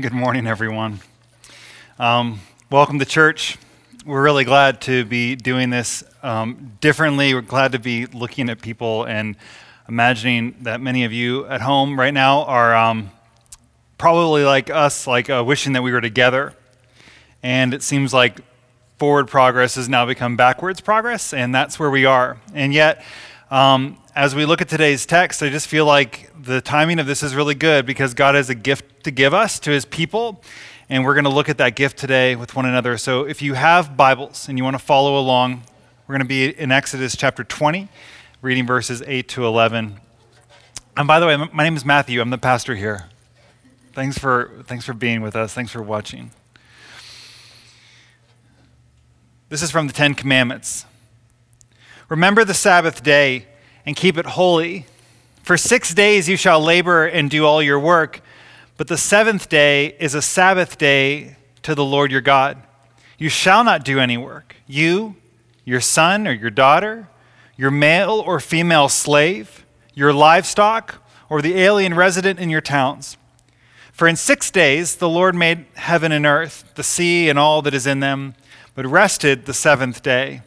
Good morning, everyone. Um, welcome to church. We're really glad to be doing this um, differently. We're glad to be looking at people and imagining that many of you at home right now are um, probably like us, like uh, wishing that we were together. And it seems like forward progress has now become backwards progress, and that's where we are. And yet, um, as we look at today's text, I just feel like the timing of this is really good because God has a gift to give us to his people. And we're going to look at that gift today with one another. So if you have Bibles and you want to follow along, we're going to be in Exodus chapter 20, reading verses 8 to 11. And by the way, my name is Matthew. I'm the pastor here. Thanks for, thanks for being with us. Thanks for watching. This is from the Ten Commandments. Remember the Sabbath day and keep it holy. For six days you shall labor and do all your work, but the seventh day is a Sabbath day to the Lord your God. You shall not do any work, you, your son or your daughter, your male or female slave, your livestock, or the alien resident in your towns. For in six days the Lord made heaven and earth, the sea and all that is in them, but rested the seventh day.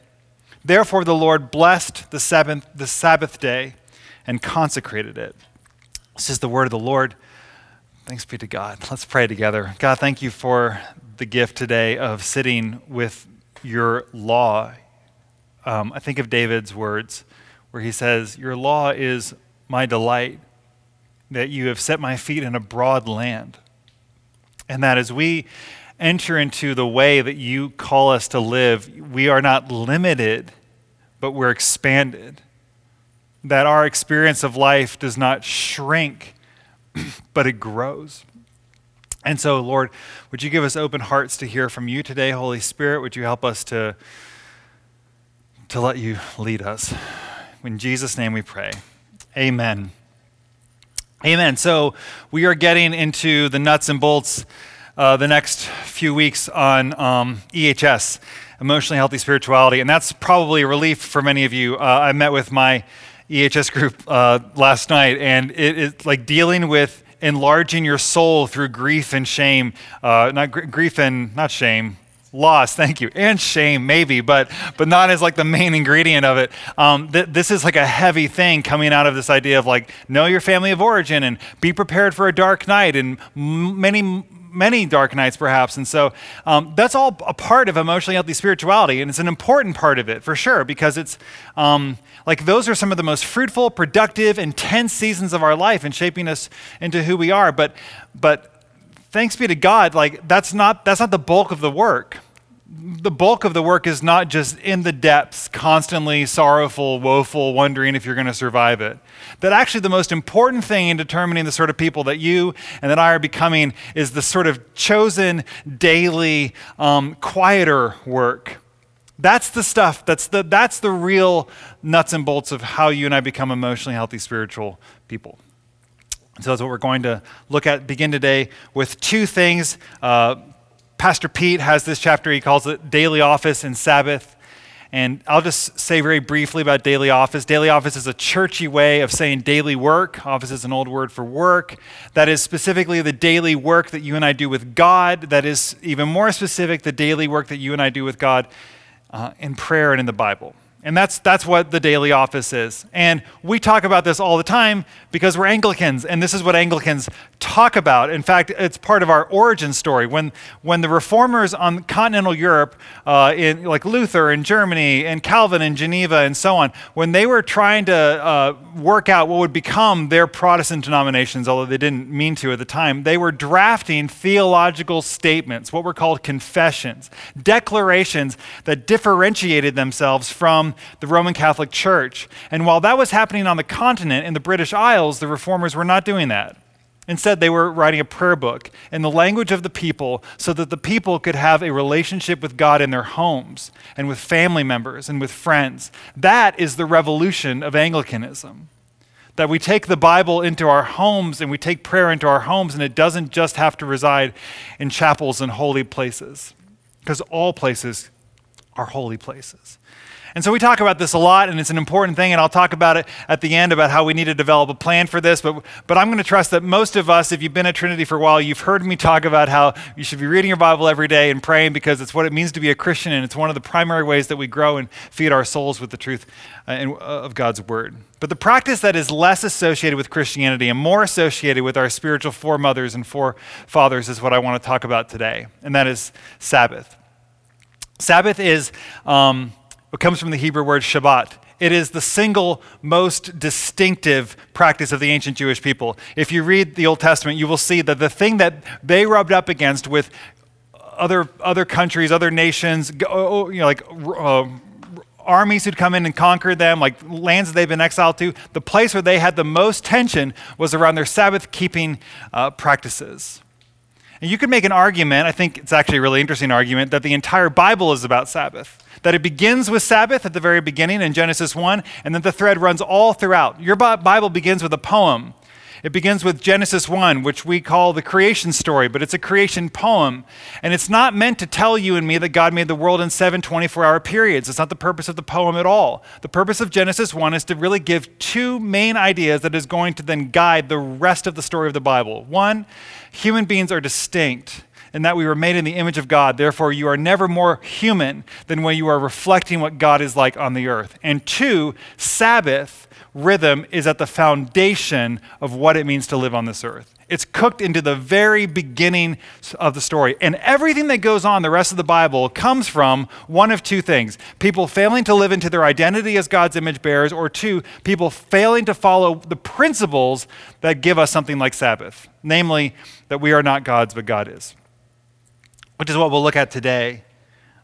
Therefore, the Lord blessed the, seventh, the Sabbath day and consecrated it. This is the word of the Lord. Thanks be to God. Let's pray together. God, thank you for the gift today of sitting with your law. Um, I think of David's words where he says, Your law is my delight, that you have set my feet in a broad land. And that as we enter into the way that you call us to live, we are not limited, but we're expanded. That our experience of life does not shrink, but it grows. And so, Lord, would you give us open hearts to hear from you today, Holy Spirit? Would you help us to, to let you lead us? In Jesus' name we pray. Amen. Amen. So, we are getting into the nuts and bolts uh, the next few weeks on um, EHS, emotionally healthy spirituality, and that's probably a relief for many of you. Uh, I met with my EHS group uh, last night, and it is like dealing with enlarging your soul through grief and shame, uh, not gr- grief and not shame, loss thank you and shame maybe but but not as like the main ingredient of it um, th- this is like a heavy thing coming out of this idea of like know your family of origin and be prepared for a dark night and m- many many dark nights, perhaps. And so um, that's all a part of emotionally healthy spirituality. And it's an important part of it for sure, because it's um, like those are some of the most fruitful, productive, intense seasons of our life in shaping us into who we are. But, but thanks be to God, like that's not, that's not the bulk of the work the bulk of the work is not just in the depths, constantly sorrowful, woeful, wondering if you're going to survive it. That actually, the most important thing in determining the sort of people that you and that I are becoming is the sort of chosen, daily, um, quieter work. That's the stuff, that's the, that's the real nuts and bolts of how you and I become emotionally healthy spiritual people. So that's what we're going to look at, begin today with two things. Uh, Pastor Pete has this chapter, he calls it Daily Office and Sabbath. And I'll just say very briefly about daily office. Daily office is a churchy way of saying daily work. Office is an old word for work. That is specifically the daily work that you and I do with God. That is even more specific, the daily work that you and I do with God uh, in prayer and in the Bible. And that's, that's what the daily office is. And we talk about this all the time because we're Anglicans, and this is what Anglicans talk about. In fact, it's part of our origin story. When, when the reformers on continental Europe, uh, in, like Luther in Germany, and Calvin in Geneva, and so on, when they were trying to uh, work out what would become their Protestant denominations, although they didn't mean to at the time, they were drafting theological statements, what were called confessions, declarations that differentiated themselves from the Roman Catholic Church. And while that was happening on the continent in the British Isles, the reformers were not doing that. Instead, they were writing a prayer book in the language of the people so that the people could have a relationship with God in their homes and with family members and with friends. That is the revolution of Anglicanism. That we take the Bible into our homes and we take prayer into our homes, and it doesn't just have to reside in chapels and holy places, because all places are holy places. And so we talk about this a lot, and it's an important thing, and I'll talk about it at the end about how we need to develop a plan for this. But, but I'm going to trust that most of us, if you've been at Trinity for a while, you've heard me talk about how you should be reading your Bible every day and praying because it's what it means to be a Christian, and it's one of the primary ways that we grow and feed our souls with the truth uh, uh, of God's Word. But the practice that is less associated with Christianity and more associated with our spiritual foremothers and forefathers is what I want to talk about today, and that is Sabbath. Sabbath is. Um, it comes from the Hebrew word Shabbat. It is the single most distinctive practice of the ancient Jewish people. If you read the Old Testament, you will see that the thing that they rubbed up against with other, other countries, other nations, oh, oh, you know, like uh, armies who'd come in and conquer them, like lands they've been exiled to, the place where they had the most tension was around their Sabbath keeping uh, practices. And you could make an argument, I think it's actually a really interesting argument, that the entire Bible is about Sabbath that it begins with Sabbath at the very beginning in Genesis 1, and that the thread runs all throughout. Your Bible begins with a poem. It begins with Genesis 1, which we call the creation story, but it's a creation poem. And it's not meant to tell you and me that God made the world in seven 24 hour periods. It's not the purpose of the poem at all. The purpose of Genesis 1 is to really give two main ideas that is going to then guide the rest of the story of the Bible. One, human beings are distinct and that we were made in the image of God. Therefore, you are never more human than when you are reflecting what God is like on the earth. And two, Sabbath rhythm is at the foundation of what it means to live on this earth. It's cooked into the very beginning of the story. And everything that goes on the rest of the Bible comes from one of two things people failing to live into their identity as God's image bearers, or two, people failing to follow the principles that give us something like Sabbath, namely, that we are not gods, but God is which is what we'll look at today.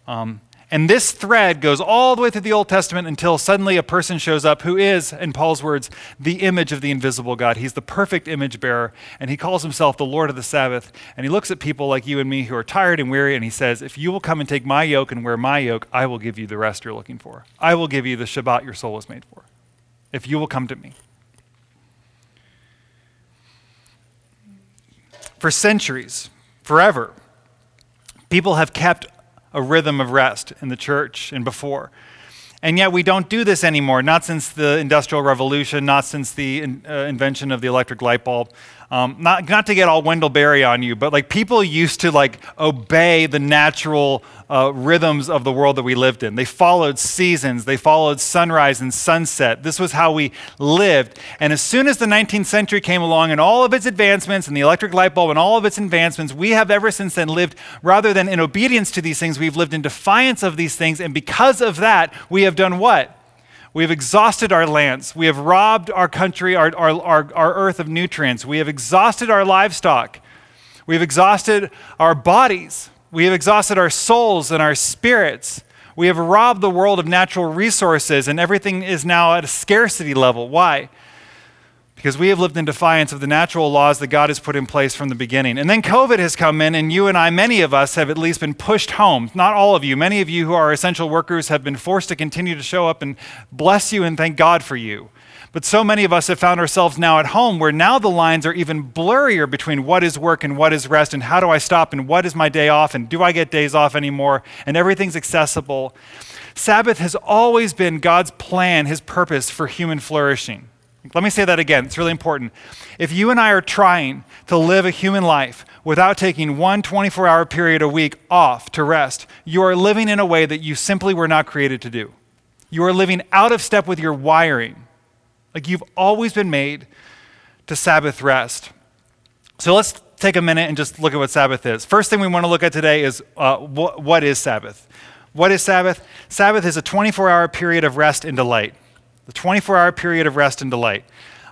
Um, and this thread goes all the way through the Old Testament until suddenly a person shows up who is, in Paul's words, the image of the invisible God. He's the perfect image bearer, and he calls himself the Lord of the Sabbath. And he looks at people like you and me who are tired and weary, and he says, If you will come and take my yoke and wear my yoke, I will give you the rest you're looking for. I will give you the Shabbat your soul was made for. If you will come to me. For centuries, forever, People have kept a rhythm of rest in the church and before. And yet we don't do this anymore, not since the Industrial Revolution, not since the in, uh, invention of the electric light bulb. Um, not, not to get all Wendell Berry on you, but like people used to like obey the natural uh, rhythms of the world that we lived in. They followed seasons, they followed sunrise and sunset. This was how we lived. And as soon as the 19th century came along and all of its advancements and the electric light bulb and all of its advancements, we have ever since then lived rather than in obedience to these things, we've lived in defiance of these things. And because of that, we have done what? We have exhausted our lands. We have robbed our country, our, our, our, our earth of nutrients. We have exhausted our livestock. We have exhausted our bodies. We have exhausted our souls and our spirits. We have robbed the world of natural resources, and everything is now at a scarcity level. Why? Because we have lived in defiance of the natural laws that God has put in place from the beginning. And then COVID has come in, and you and I, many of us, have at least been pushed home. Not all of you. Many of you who are essential workers have been forced to continue to show up and bless you and thank God for you. But so many of us have found ourselves now at home where now the lines are even blurrier between what is work and what is rest, and how do I stop, and what is my day off, and do I get days off anymore, and everything's accessible. Sabbath has always been God's plan, His purpose for human flourishing. Let me say that again. It's really important. If you and I are trying to live a human life without taking one 24 hour period a week off to rest, you are living in a way that you simply were not created to do. You are living out of step with your wiring. Like you've always been made to Sabbath rest. So let's take a minute and just look at what Sabbath is. First thing we want to look at today is uh, wh- what is Sabbath? What is Sabbath? Sabbath is a 24 hour period of rest and delight the 24 hour period of rest and delight.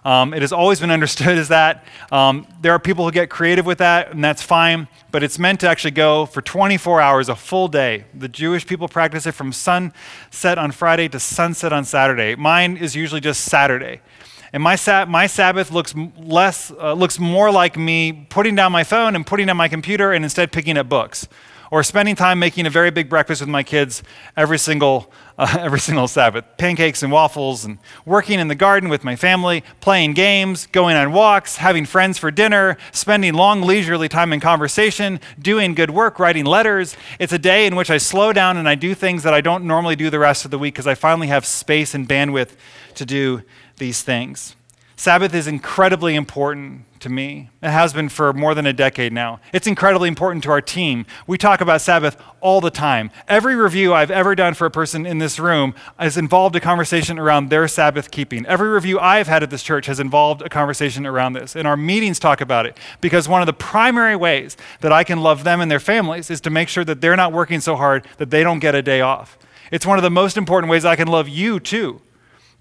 Um, it has always been understood as that. Um, there are people who get creative with that, and that's fine, but it's meant to actually go for 24 hours, a full day. The Jewish people practice it from sunset on Friday to sunset on Saturday. Mine is usually just Saturday. And my, my Sabbath looks, less, uh, looks more like me putting down my phone and putting down my computer and instead picking up books or spending time making a very big breakfast with my kids every single, uh, every single Sabbath. Pancakes and waffles, and working in the garden with my family, playing games, going on walks, having friends for dinner, spending long leisurely time in conversation, doing good work, writing letters. It's a day in which I slow down and I do things that I don't normally do the rest of the week because I finally have space and bandwidth to do these things. Sabbath is incredibly important to me. It has been for more than a decade now. It's incredibly important to our team. We talk about Sabbath all the time. Every review I've ever done for a person in this room has involved a conversation around their Sabbath keeping. Every review I've had at this church has involved a conversation around this. And our meetings talk about it because one of the primary ways that I can love them and their families is to make sure that they're not working so hard that they don't get a day off. It's one of the most important ways I can love you too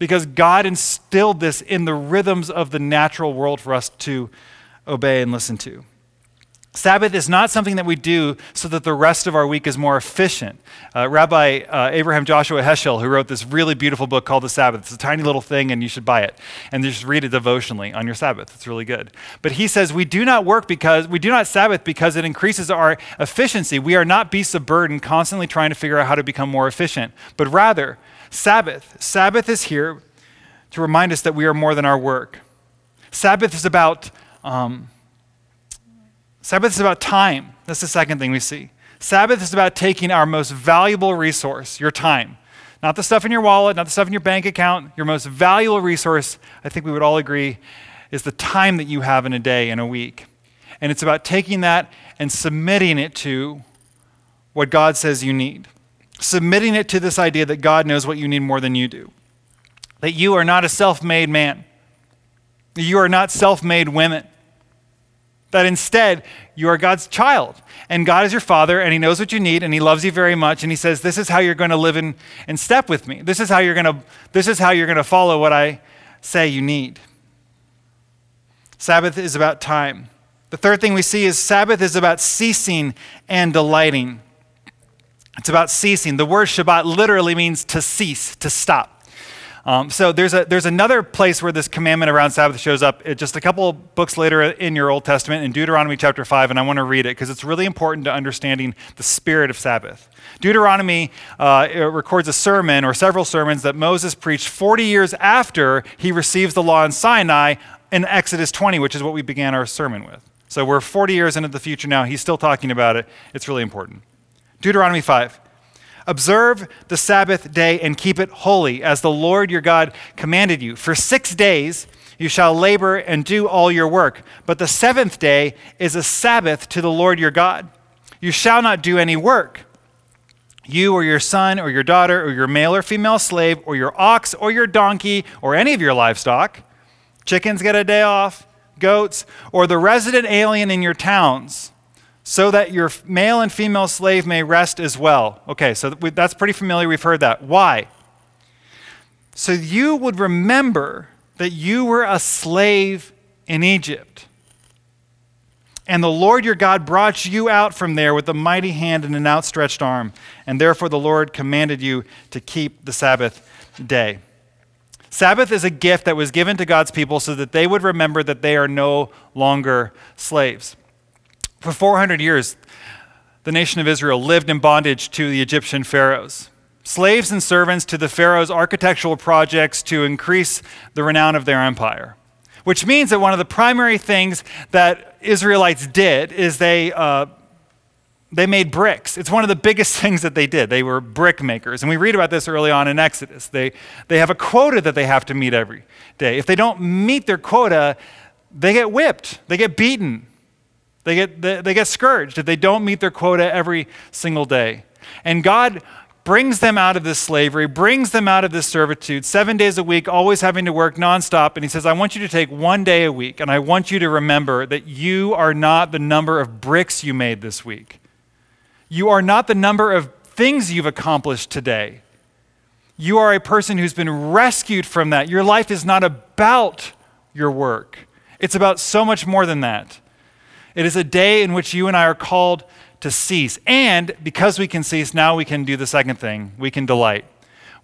because God instilled this in the rhythms of the natural world for us to obey and listen to. Sabbath is not something that we do so that the rest of our week is more efficient. Uh, Rabbi uh, Abraham Joshua Heschel, who wrote this really beautiful book called The Sabbath, it's a tiny little thing and you should buy it and just read it devotionally on your Sabbath. It's really good. But he says, We do not work because, we do not Sabbath because it increases our efficiency. We are not beasts of burden constantly trying to figure out how to become more efficient, but rather, Sabbath. Sabbath is here to remind us that we are more than our work. Sabbath is about um, Sabbath is about time. That's the second thing we see. Sabbath is about taking our most valuable resource, your time. Not the stuff in your wallet, not the stuff in your bank account. Your most valuable resource, I think we would all agree, is the time that you have in a day, in a week. And it's about taking that and submitting it to what God says you need submitting it to this idea that God knows what you need more than you do. That you are not a self made man, that you are not self made women. That instead, you are God's child. And God is your father, and He knows what you need, and He loves you very much. And He says, This is how you're going to live in, in step with me. This is how you're going to, this is how you're going to follow what I say you need. Sabbath is about time. The third thing we see is Sabbath is about ceasing and delighting. It's about ceasing. The word Shabbat literally means to cease, to stop. Um, so there's, a, there's another place where this commandment around Sabbath shows up it, just a couple books later in your Old Testament in Deuteronomy chapter 5, and I want to read it because it's really important to understanding the spirit of Sabbath. Deuteronomy uh, records a sermon or several sermons that Moses preached 40 years after he receives the law in Sinai in Exodus 20, which is what we began our sermon with. So we're 40 years into the future now. He's still talking about it. It's really important. Deuteronomy 5. Observe the Sabbath day and keep it holy, as the Lord your God commanded you. For six days you shall labor and do all your work, but the seventh day is a Sabbath to the Lord your God. You shall not do any work. You or your son or your daughter or your male or female slave or your ox or your donkey or any of your livestock. Chickens get a day off, goats, or the resident alien in your towns so that your male and female slave may rest as well. Okay, so that's pretty familiar. We've heard that. Why? So you would remember that you were a slave in Egypt. And the Lord your God brought you out from there with a mighty hand and an outstretched arm. And therefore the Lord commanded you to keep the Sabbath day. Sabbath is a gift that was given to God's people so that they would remember that they are no longer slaves. For 400 years, the nation of Israel lived in bondage to the Egyptian pharaohs. Slaves and servants to the pharaoh's architectural projects to increase the renown of their empire. Which means that one of the primary things that Israelites did is they, uh, they made bricks. It's one of the biggest things that they did. They were brick makers. And we read about this early on in Exodus. They, they have a quota that they have to meet every day. If they don't meet their quota, they get whipped, they get beaten, they get, they, get scourged if they don't meet their quota every single day. And God brings them out of this slavery, brings them out of this servitude, seven days a week, always having to work nonstop. And He says, I want you to take one day a week, and I want you to remember that you are not the number of bricks you made this week. You are not the number of things you've accomplished today. You are a person who's been rescued from that. Your life is not about your work, it's about so much more than that. It is a day in which you and I are called to cease. And because we can cease, now we can do the second thing we can delight.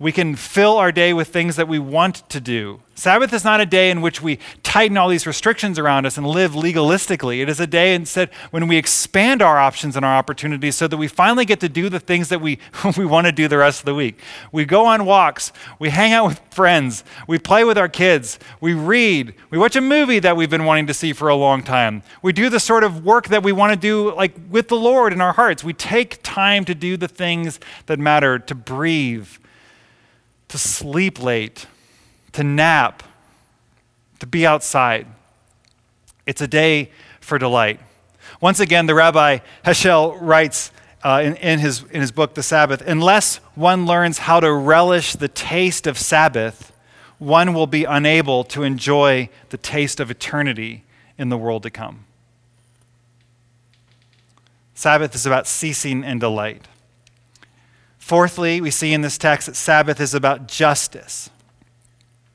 We can fill our day with things that we want to do. Sabbath is not a day in which we tighten all these restrictions around us and live legalistically. It is a day instead when we expand our options and our opportunities so that we finally get to do the things that we, we want to do the rest of the week. We go on walks, we hang out with friends, we play with our kids, we read, we watch a movie that we've been wanting to see for a long time. We do the sort of work that we want to do like with the Lord in our hearts. We take time to do the things that matter, to breathe, to sleep late to nap, to be outside. It's a day for delight. Once again, the Rabbi Heschel writes uh, in, in, his, in his book, The Sabbath unless one learns how to relish the taste of Sabbath, one will be unable to enjoy the taste of eternity in the world to come. Sabbath is about ceasing and delight. Fourthly, we see in this text that Sabbath is about justice.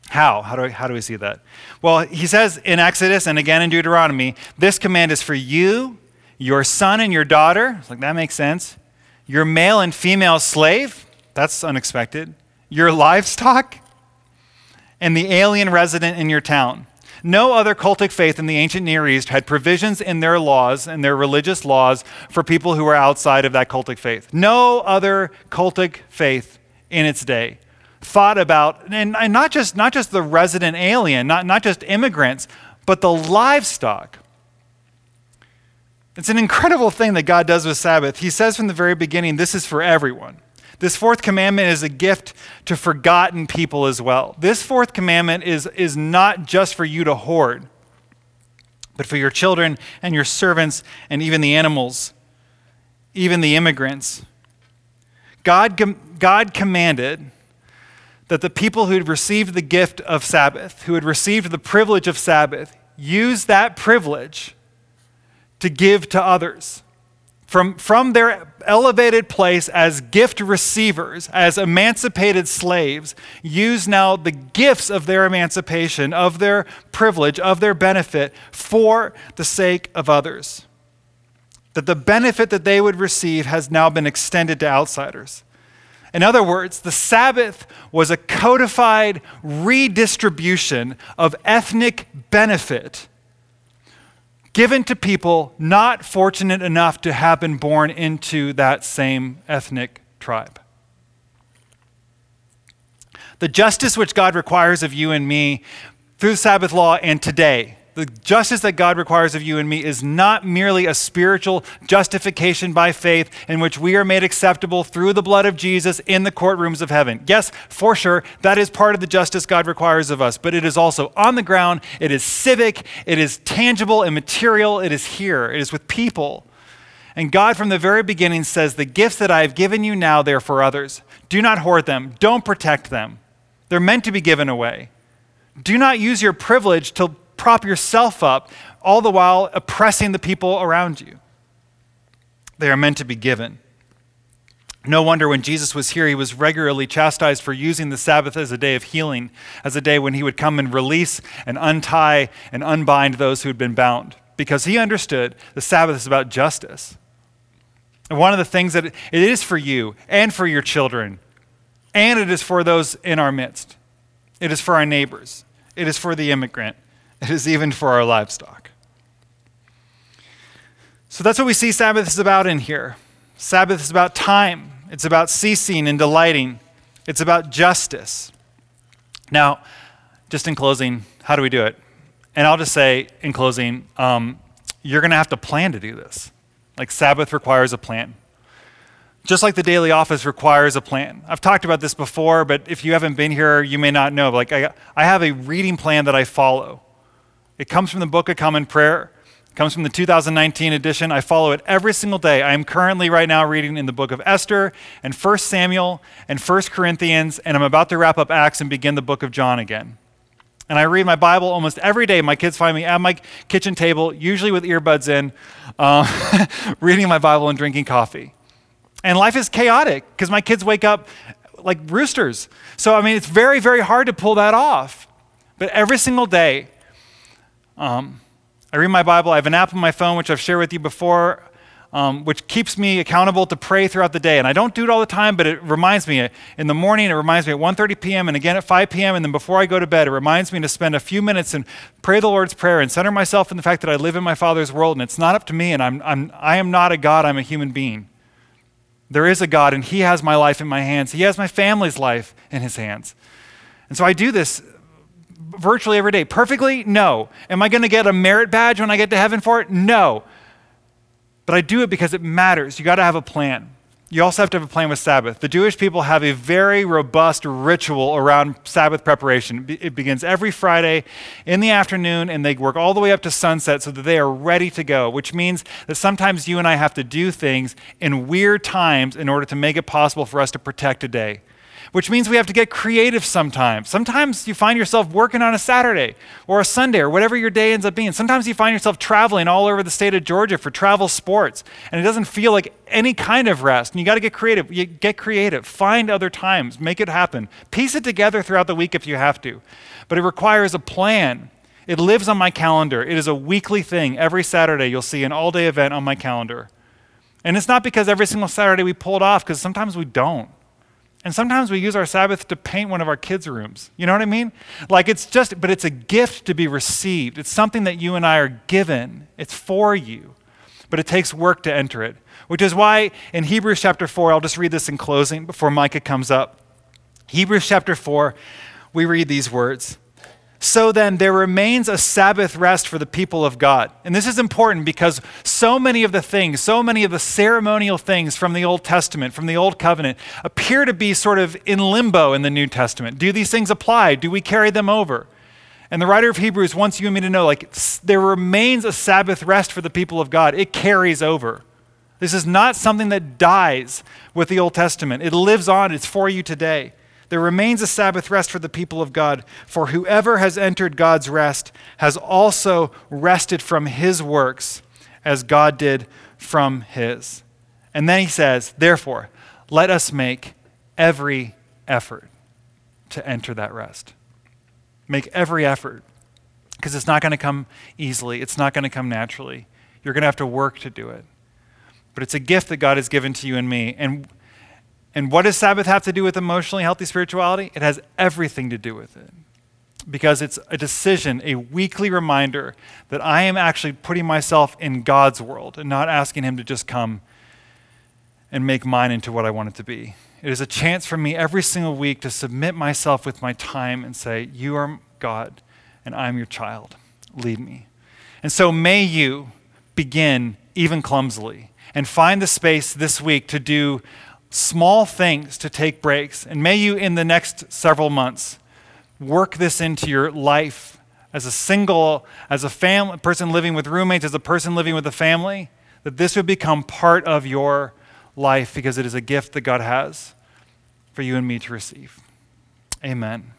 How? How do, I, how do we see that? Well, he says in Exodus and again in Deuteronomy, this command is for you, your son and your daughter. Like, that makes sense. Your male and female slave. That's unexpected. Your livestock. And the alien resident in your town. No other cultic faith in the ancient Near East had provisions in their laws and their religious laws for people who were outside of that cultic faith. No other cultic faith in its day thought about, and, and not, just, not just the resident alien, not, not just immigrants, but the livestock. It's an incredible thing that God does with Sabbath. He says from the very beginning, this is for everyone. This fourth commandment is a gift to forgotten people as well. This fourth commandment is, is not just for you to hoard, but for your children and your servants and even the animals, even the immigrants. God, God commanded that the people who had received the gift of Sabbath, who had received the privilege of Sabbath, use that privilege to give to others. From, from their elevated place as gift receivers, as emancipated slaves, use now the gifts of their emancipation, of their privilege, of their benefit for the sake of others. That the benefit that they would receive has now been extended to outsiders. In other words, the Sabbath was a codified redistribution of ethnic benefit given to people not fortunate enough to have been born into that same ethnic tribe. The justice which God requires of you and me through the Sabbath law and today the justice that God requires of you and me is not merely a spiritual justification by faith in which we are made acceptable through the blood of Jesus in the courtrooms of heaven. Yes, for sure, that is part of the justice God requires of us, but it is also on the ground, it is civic, it is tangible and material, it is here, it is with people. And God, from the very beginning, says, The gifts that I have given you now, they're for others. Do not hoard them, don't protect them. They're meant to be given away. Do not use your privilege to prop yourself up, all the while oppressing the people around you. They are meant to be given. No wonder when Jesus was here, he was regularly chastised for using the Sabbath as a day of healing, as a day when he would come and release and untie and unbind those who had been bound, because he understood the Sabbath is about justice. And one of the things that it is for you and for your children, and it is for those in our midst, it is for our neighbors, it is for the immigrant, it is even for our livestock. So that's what we see Sabbath is about in here. Sabbath is about time, it's about ceasing and delighting, it's about justice. Now, just in closing, how do we do it? And I'll just say in closing, um, you're going to have to plan to do this. Like Sabbath requires a plan. Just like the daily office requires a plan. I've talked about this before, but if you haven't been here, you may not know. Like I, I have a reading plan that I follow. It comes from the Book of Common Prayer. It comes from the 2019 edition. I follow it every single day. I am currently right now reading in the book of Esther and 1 Samuel and 1 Corinthians, and I'm about to wrap up Acts and begin the book of John again. And I read my Bible almost every day. My kids find me at my kitchen table, usually with earbuds in, uh, reading my Bible and drinking coffee. And life is chaotic because my kids wake up like roosters. So, I mean, it's very, very hard to pull that off. But every single day, um, I read my Bible. I have an app on my phone, which I've shared with you before. um, which keeps me accountable to pray throughout the day. And I don't do it all the time, but it reminds me in the morning, it reminds me at 1.30 p.m. and again at 5 p.m. And then before I go to bed, it reminds me to spend a few minutes and pray the Lord's Prayer and center myself in the fact that I live in my Father's world and it's not up to me and I'm, I'm, I am not a God, I'm a human being. There is a God and He has my life in my hands. He has my family's life in His hands. And so I do this virtually every day. Perfectly? No. Am I going to get a merit badge when I get to heaven for it? No. But I do it because it matters. You got to have a plan. You also have to have a plan with Sabbath. The Jewish people have a very robust ritual around Sabbath preparation. It begins every Friday in the afternoon and they work all the way up to sunset so that they are ready to go, which means that sometimes you and I have to do things in weird times in order to make it possible for us to protect a day which means we have to get creative sometimes. Sometimes you find yourself working on a Saturday or a Sunday or whatever your day ends up being. Sometimes you find yourself traveling all over the state of Georgia for travel sports, and it doesn't feel like any kind of rest. And you got to get creative. You get creative. Find other times. Make it happen. Piece it together throughout the week if you have to. But it requires a plan. It lives on my calendar. It is a weekly thing. Every Saturday, you'll see an all day event on my calendar. And it's not because every single Saturday we pull it off, because sometimes we don't. And sometimes we use our Sabbath to paint one of our kids' rooms. You know what I mean? Like it's just, but it's a gift to be received. It's something that you and I are given, it's for you. But it takes work to enter it, which is why in Hebrews chapter 4, I'll just read this in closing before Micah comes up. Hebrews chapter 4, we read these words. So then, there remains a Sabbath rest for the people of God. And this is important because so many of the things, so many of the ceremonial things from the Old Testament, from the Old Covenant, appear to be sort of in limbo in the New Testament. Do these things apply? Do we carry them over? And the writer of Hebrews wants you and me to know like, there remains a Sabbath rest for the people of God. It carries over. This is not something that dies with the Old Testament, it lives on, it's for you today. There remains a Sabbath rest for the people of God, for whoever has entered God's rest has also rested from his works as God did from his. And then he says, Therefore, let us make every effort to enter that rest. Make every effort, because it's not going to come easily, it's not going to come naturally. You're going to have to work to do it. But it's a gift that God has given to you and me. And and what does Sabbath have to do with emotionally healthy spirituality? It has everything to do with it. Because it's a decision, a weekly reminder that I am actually putting myself in God's world and not asking Him to just come and make mine into what I want it to be. It is a chance for me every single week to submit myself with my time and say, You are God, and I'm your child. Lead me. And so may you begin, even clumsily, and find the space this week to do small things to take breaks. And may you, in the next several months, work this into your life as a single, as a family, person living with roommates, as a person living with a family, that this would become part of your life because it is a gift that God has for you and me to receive. Amen.